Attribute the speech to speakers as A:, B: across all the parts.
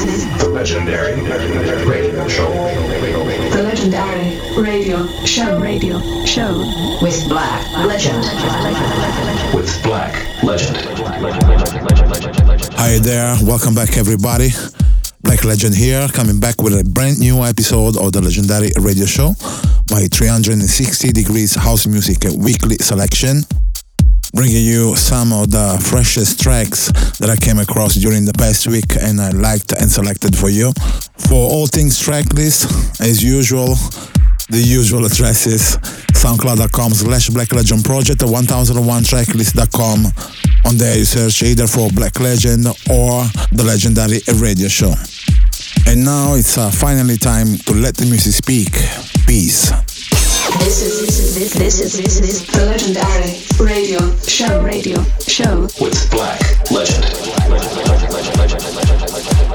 A: The legendary radio show.
B: the legendary radio show radio show with Black Legend.
A: With Black Legend.
C: Hi there, welcome back everybody. Black Legend here, coming back with a brand new episode of the legendary radio show, my 360 degrees house music weekly selection, bringing you some of the freshest tracks that I came across during the past week and I liked and selected for you. For all things tracklist, as usual, the usual addresses soundcloud.com slash black legend project 1001tracklist.com on there you search either for black legend or the legendary radio show. And now it's uh, finally time to let the music speak. Peace
B: This is this is this this is this is the legendary radio show radio show
A: With Black Legend.
B: You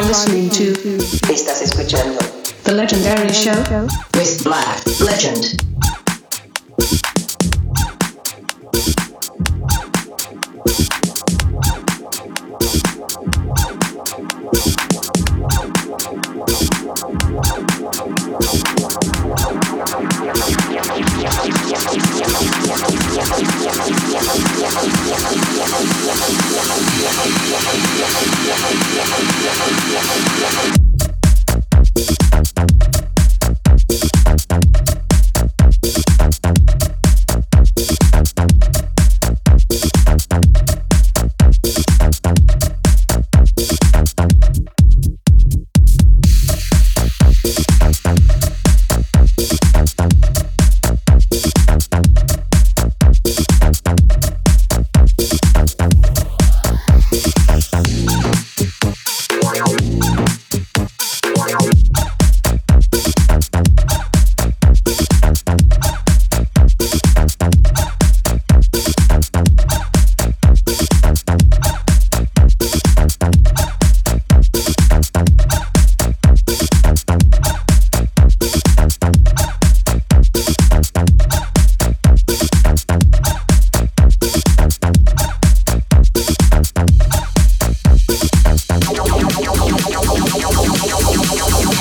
B: are listening to.
D: Estás escuchando
B: the legendary show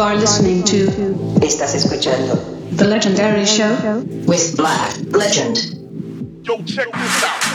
B: are listening to
D: Estás escuchando
B: The Legendary Show
D: with Black Legend.
B: Yo, check this out.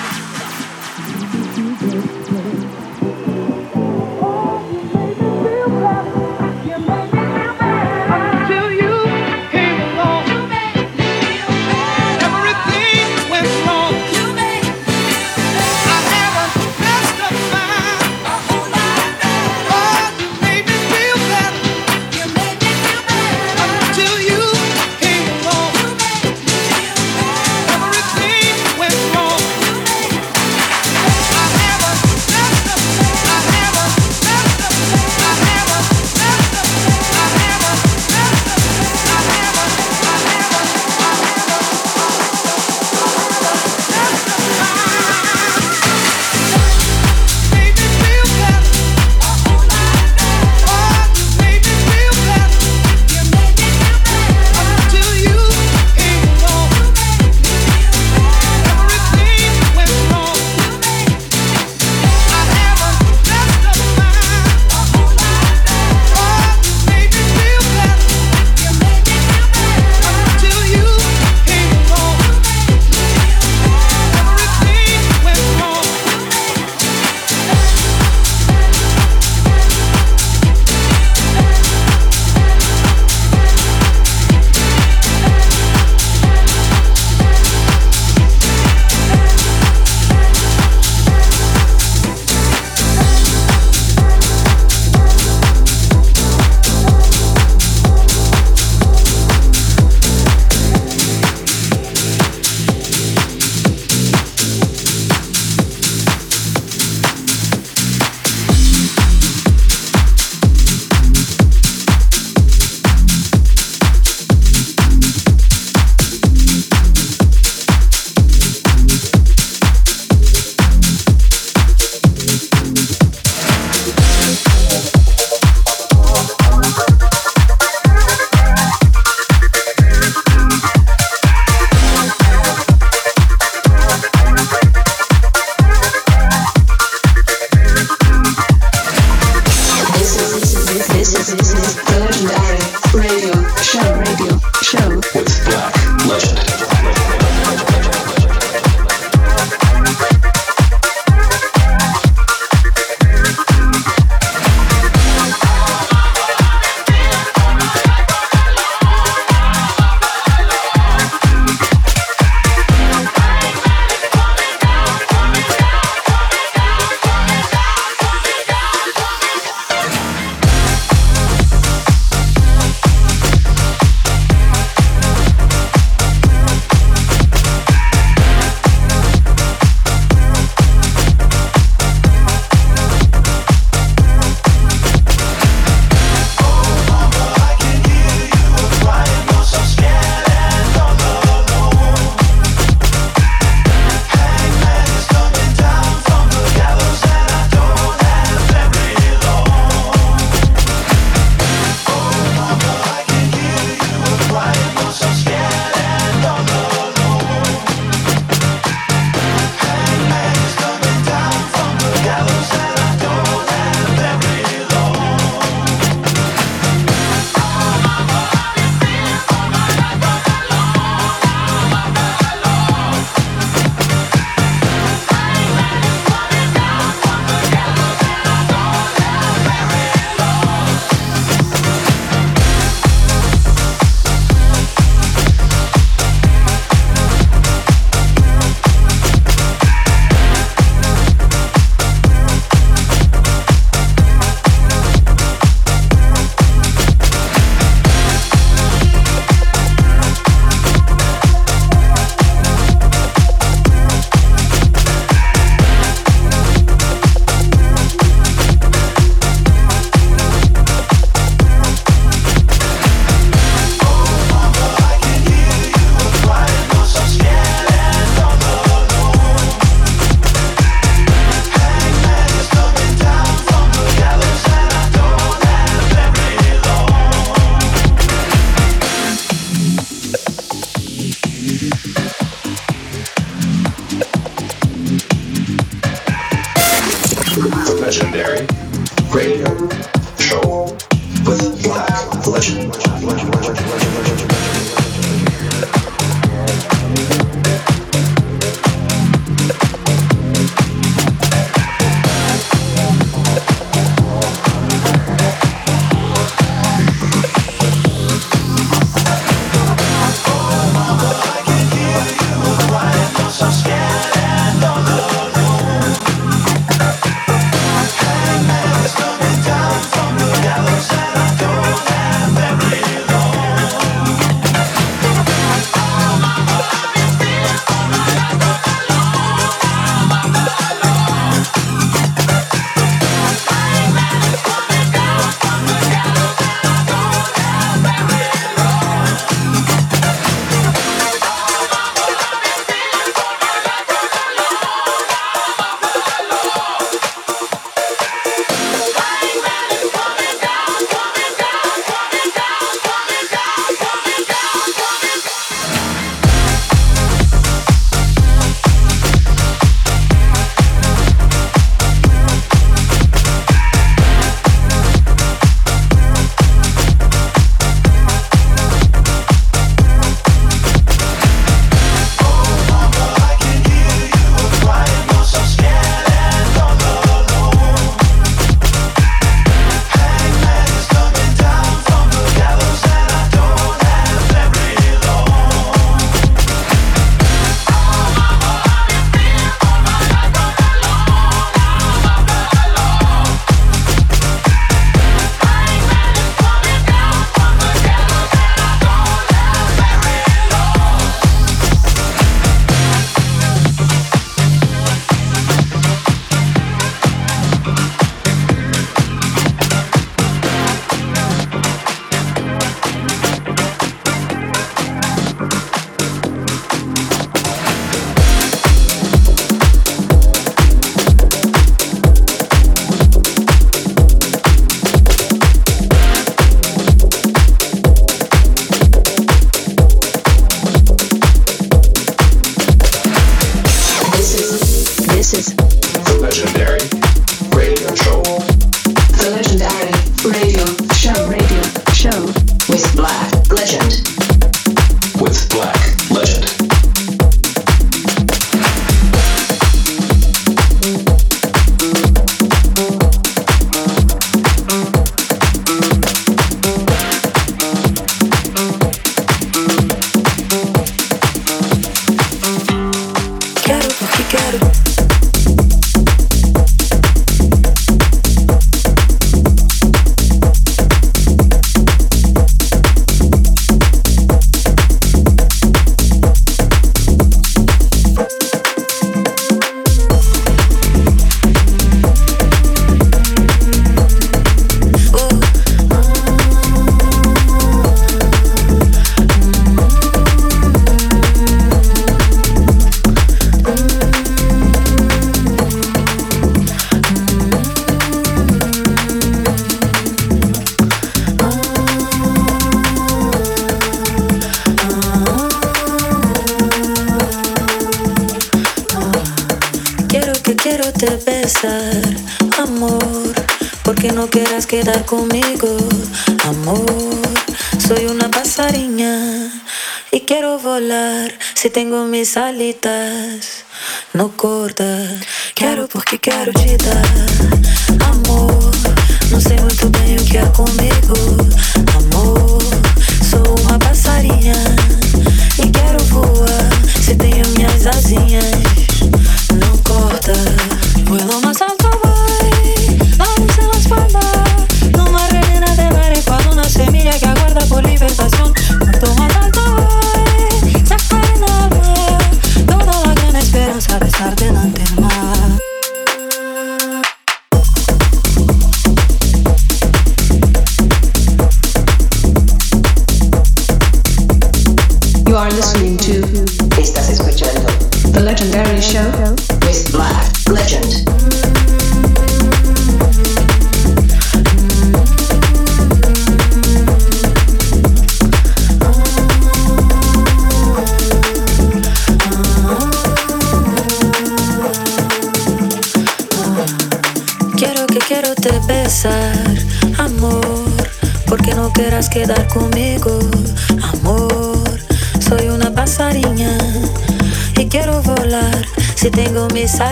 E: Tengo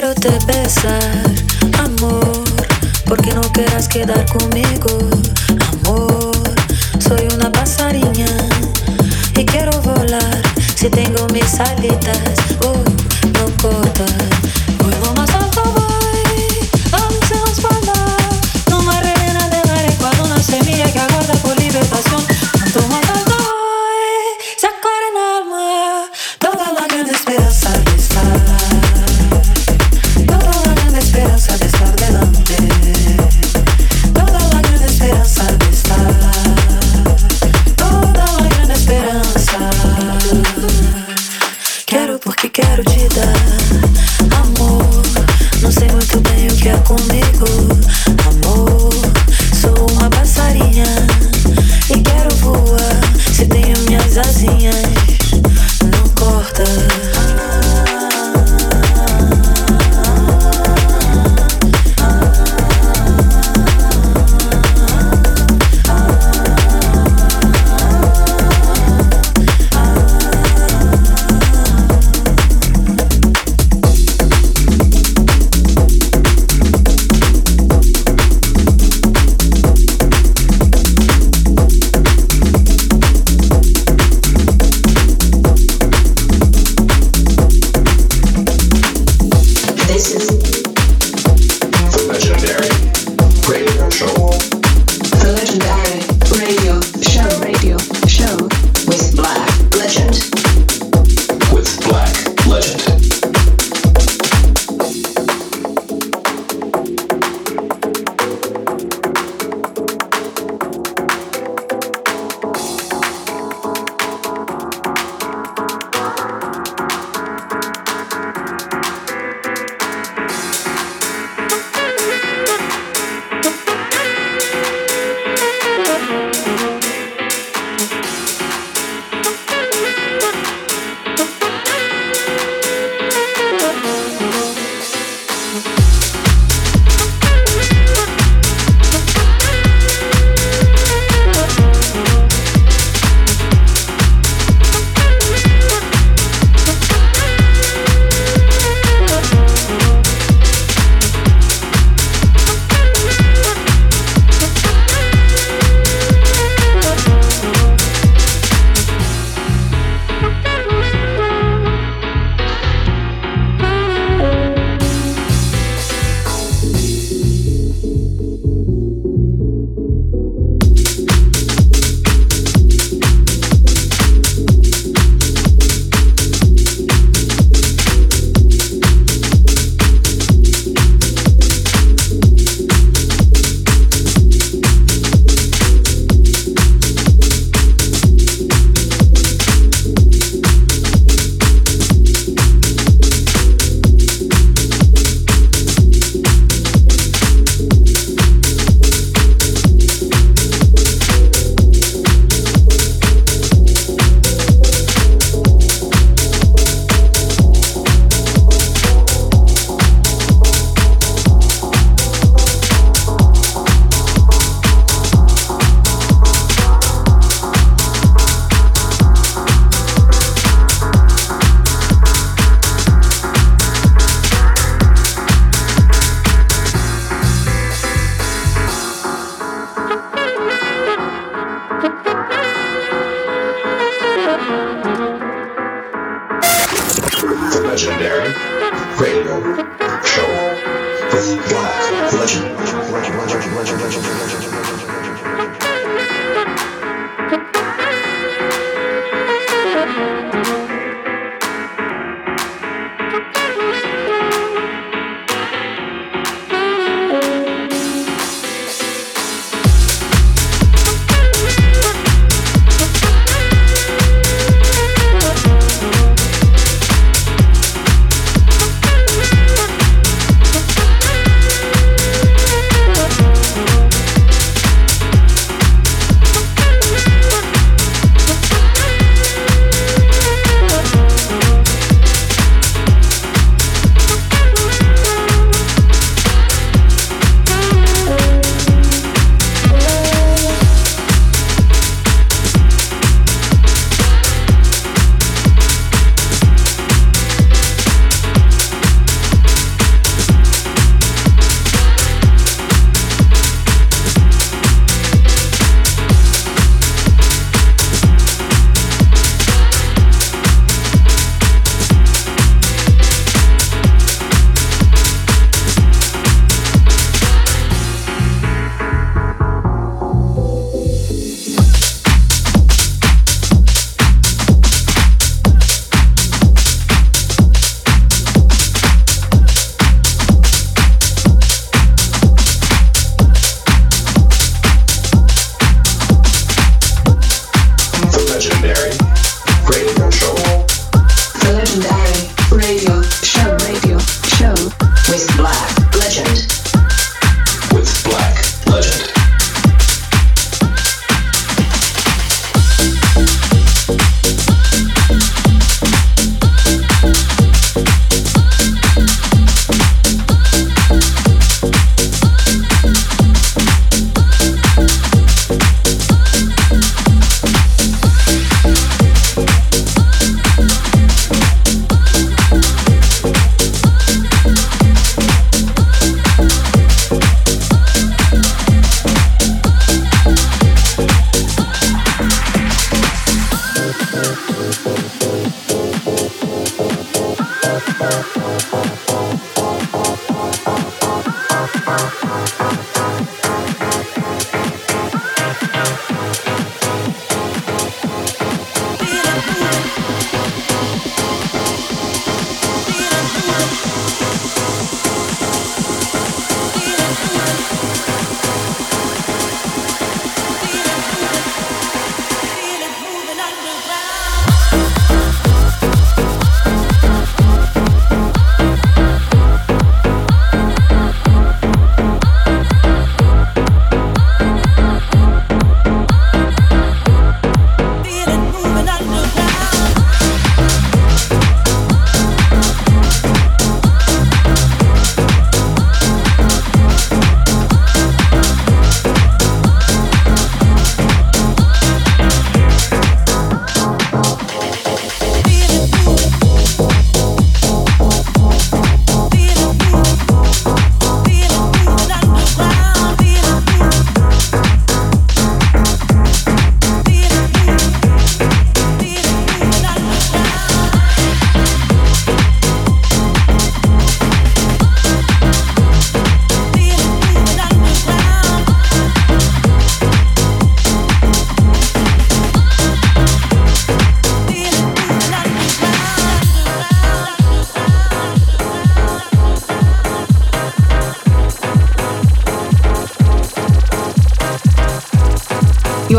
E: Quiero te besar, amor, porque no quieras quedar conmigo,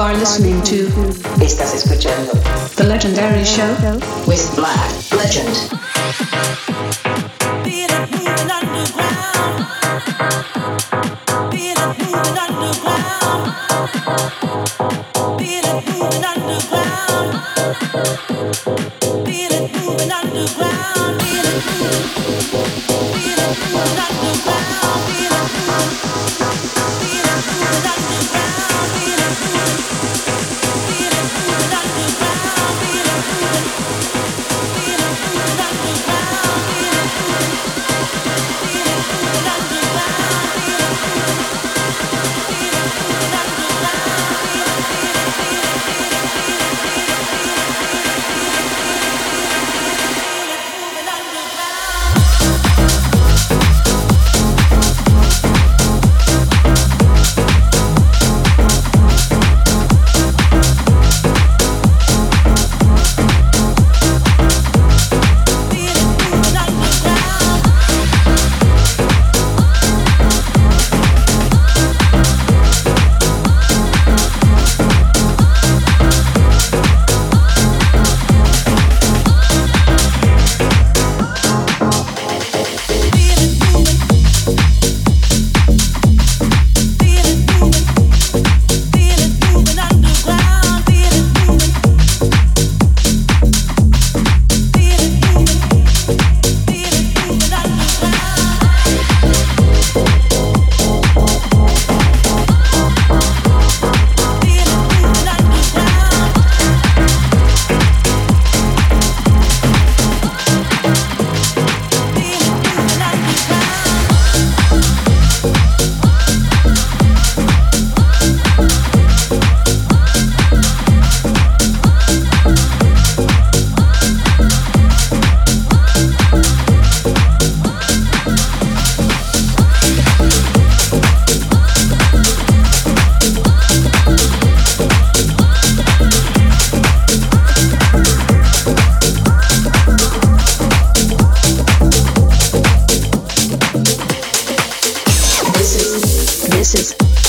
B: listening to
D: Estás escuchando
B: The Legendary Show
D: with Black Legend.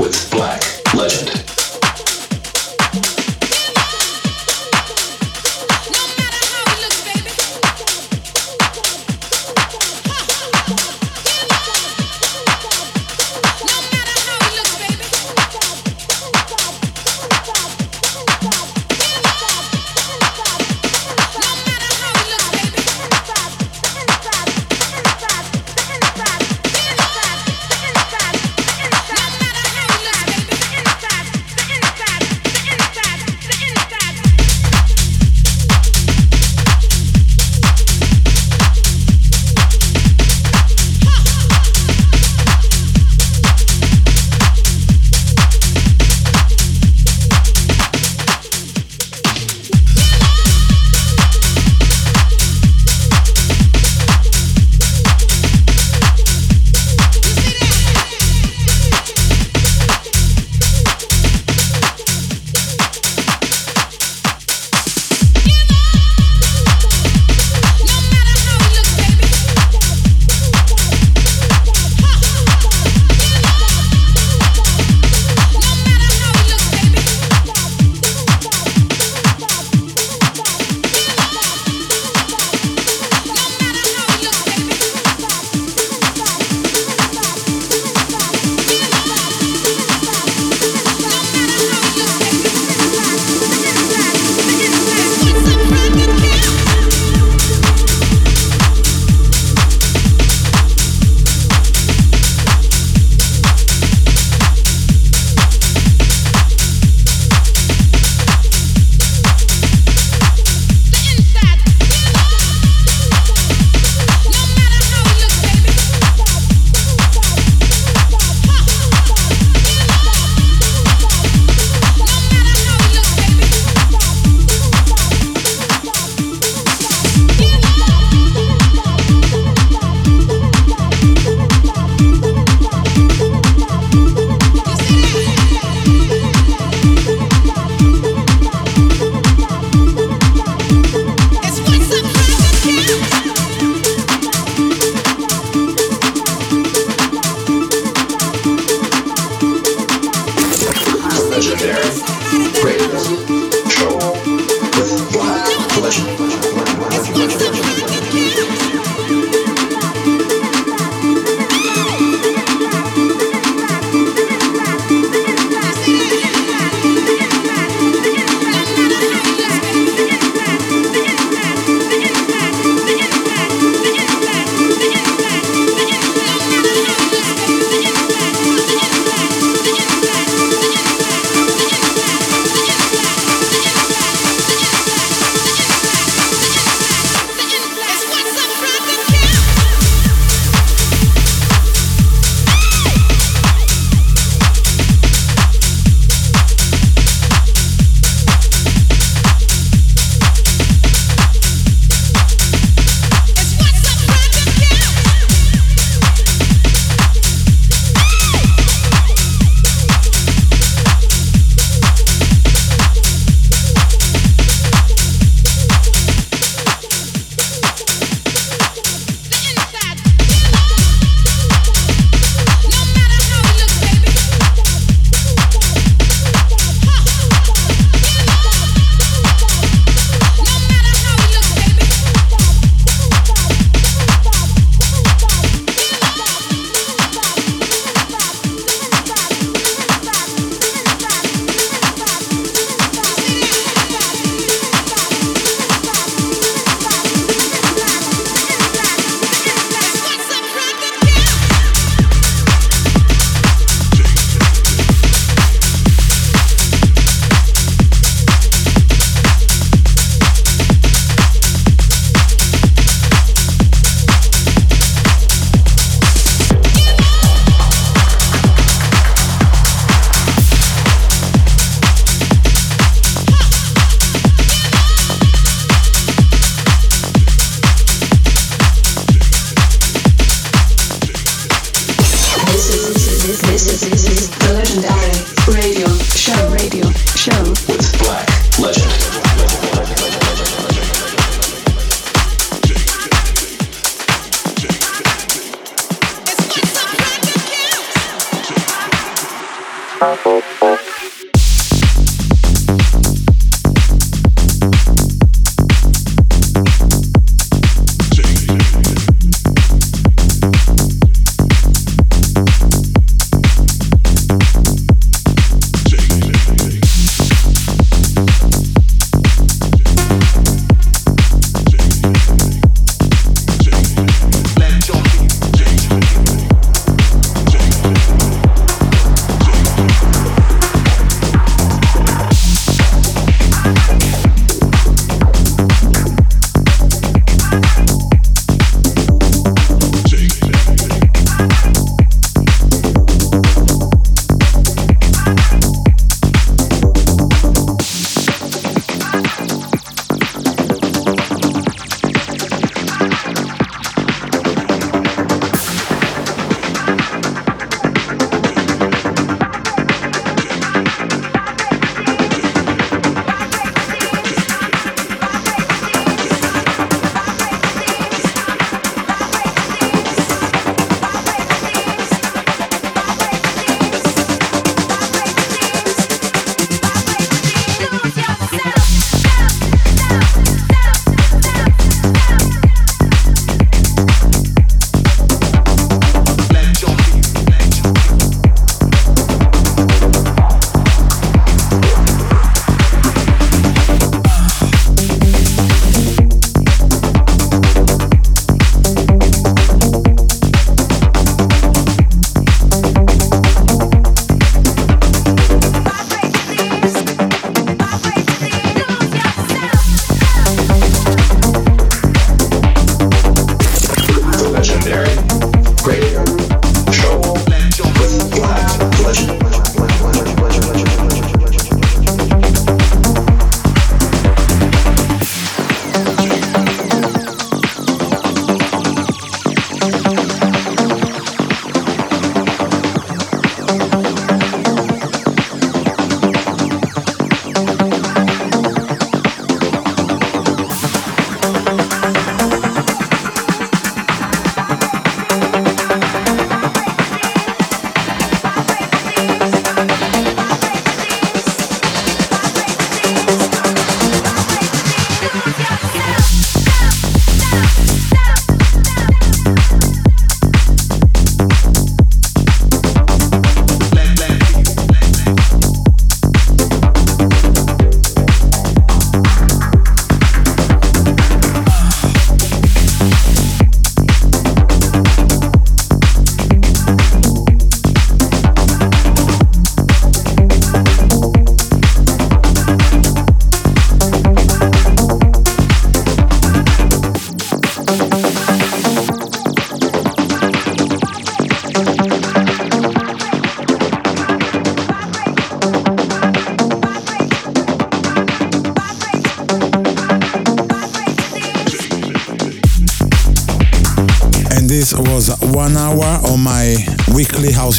A: with Black Legend.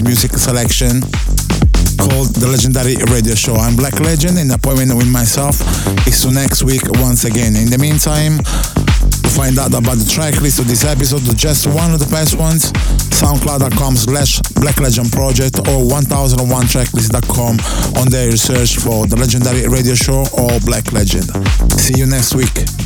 C: Music selection called The Legendary Radio Show. I'm Black Legend, the appointment with myself is to next week once again. In the meantime, to find out about the track list of this episode, just one of the best ones, soundcloud.com slash Black Legend Project or 1001tracklist.com on their search for The Legendary Radio Show or Black Legend. See you next week.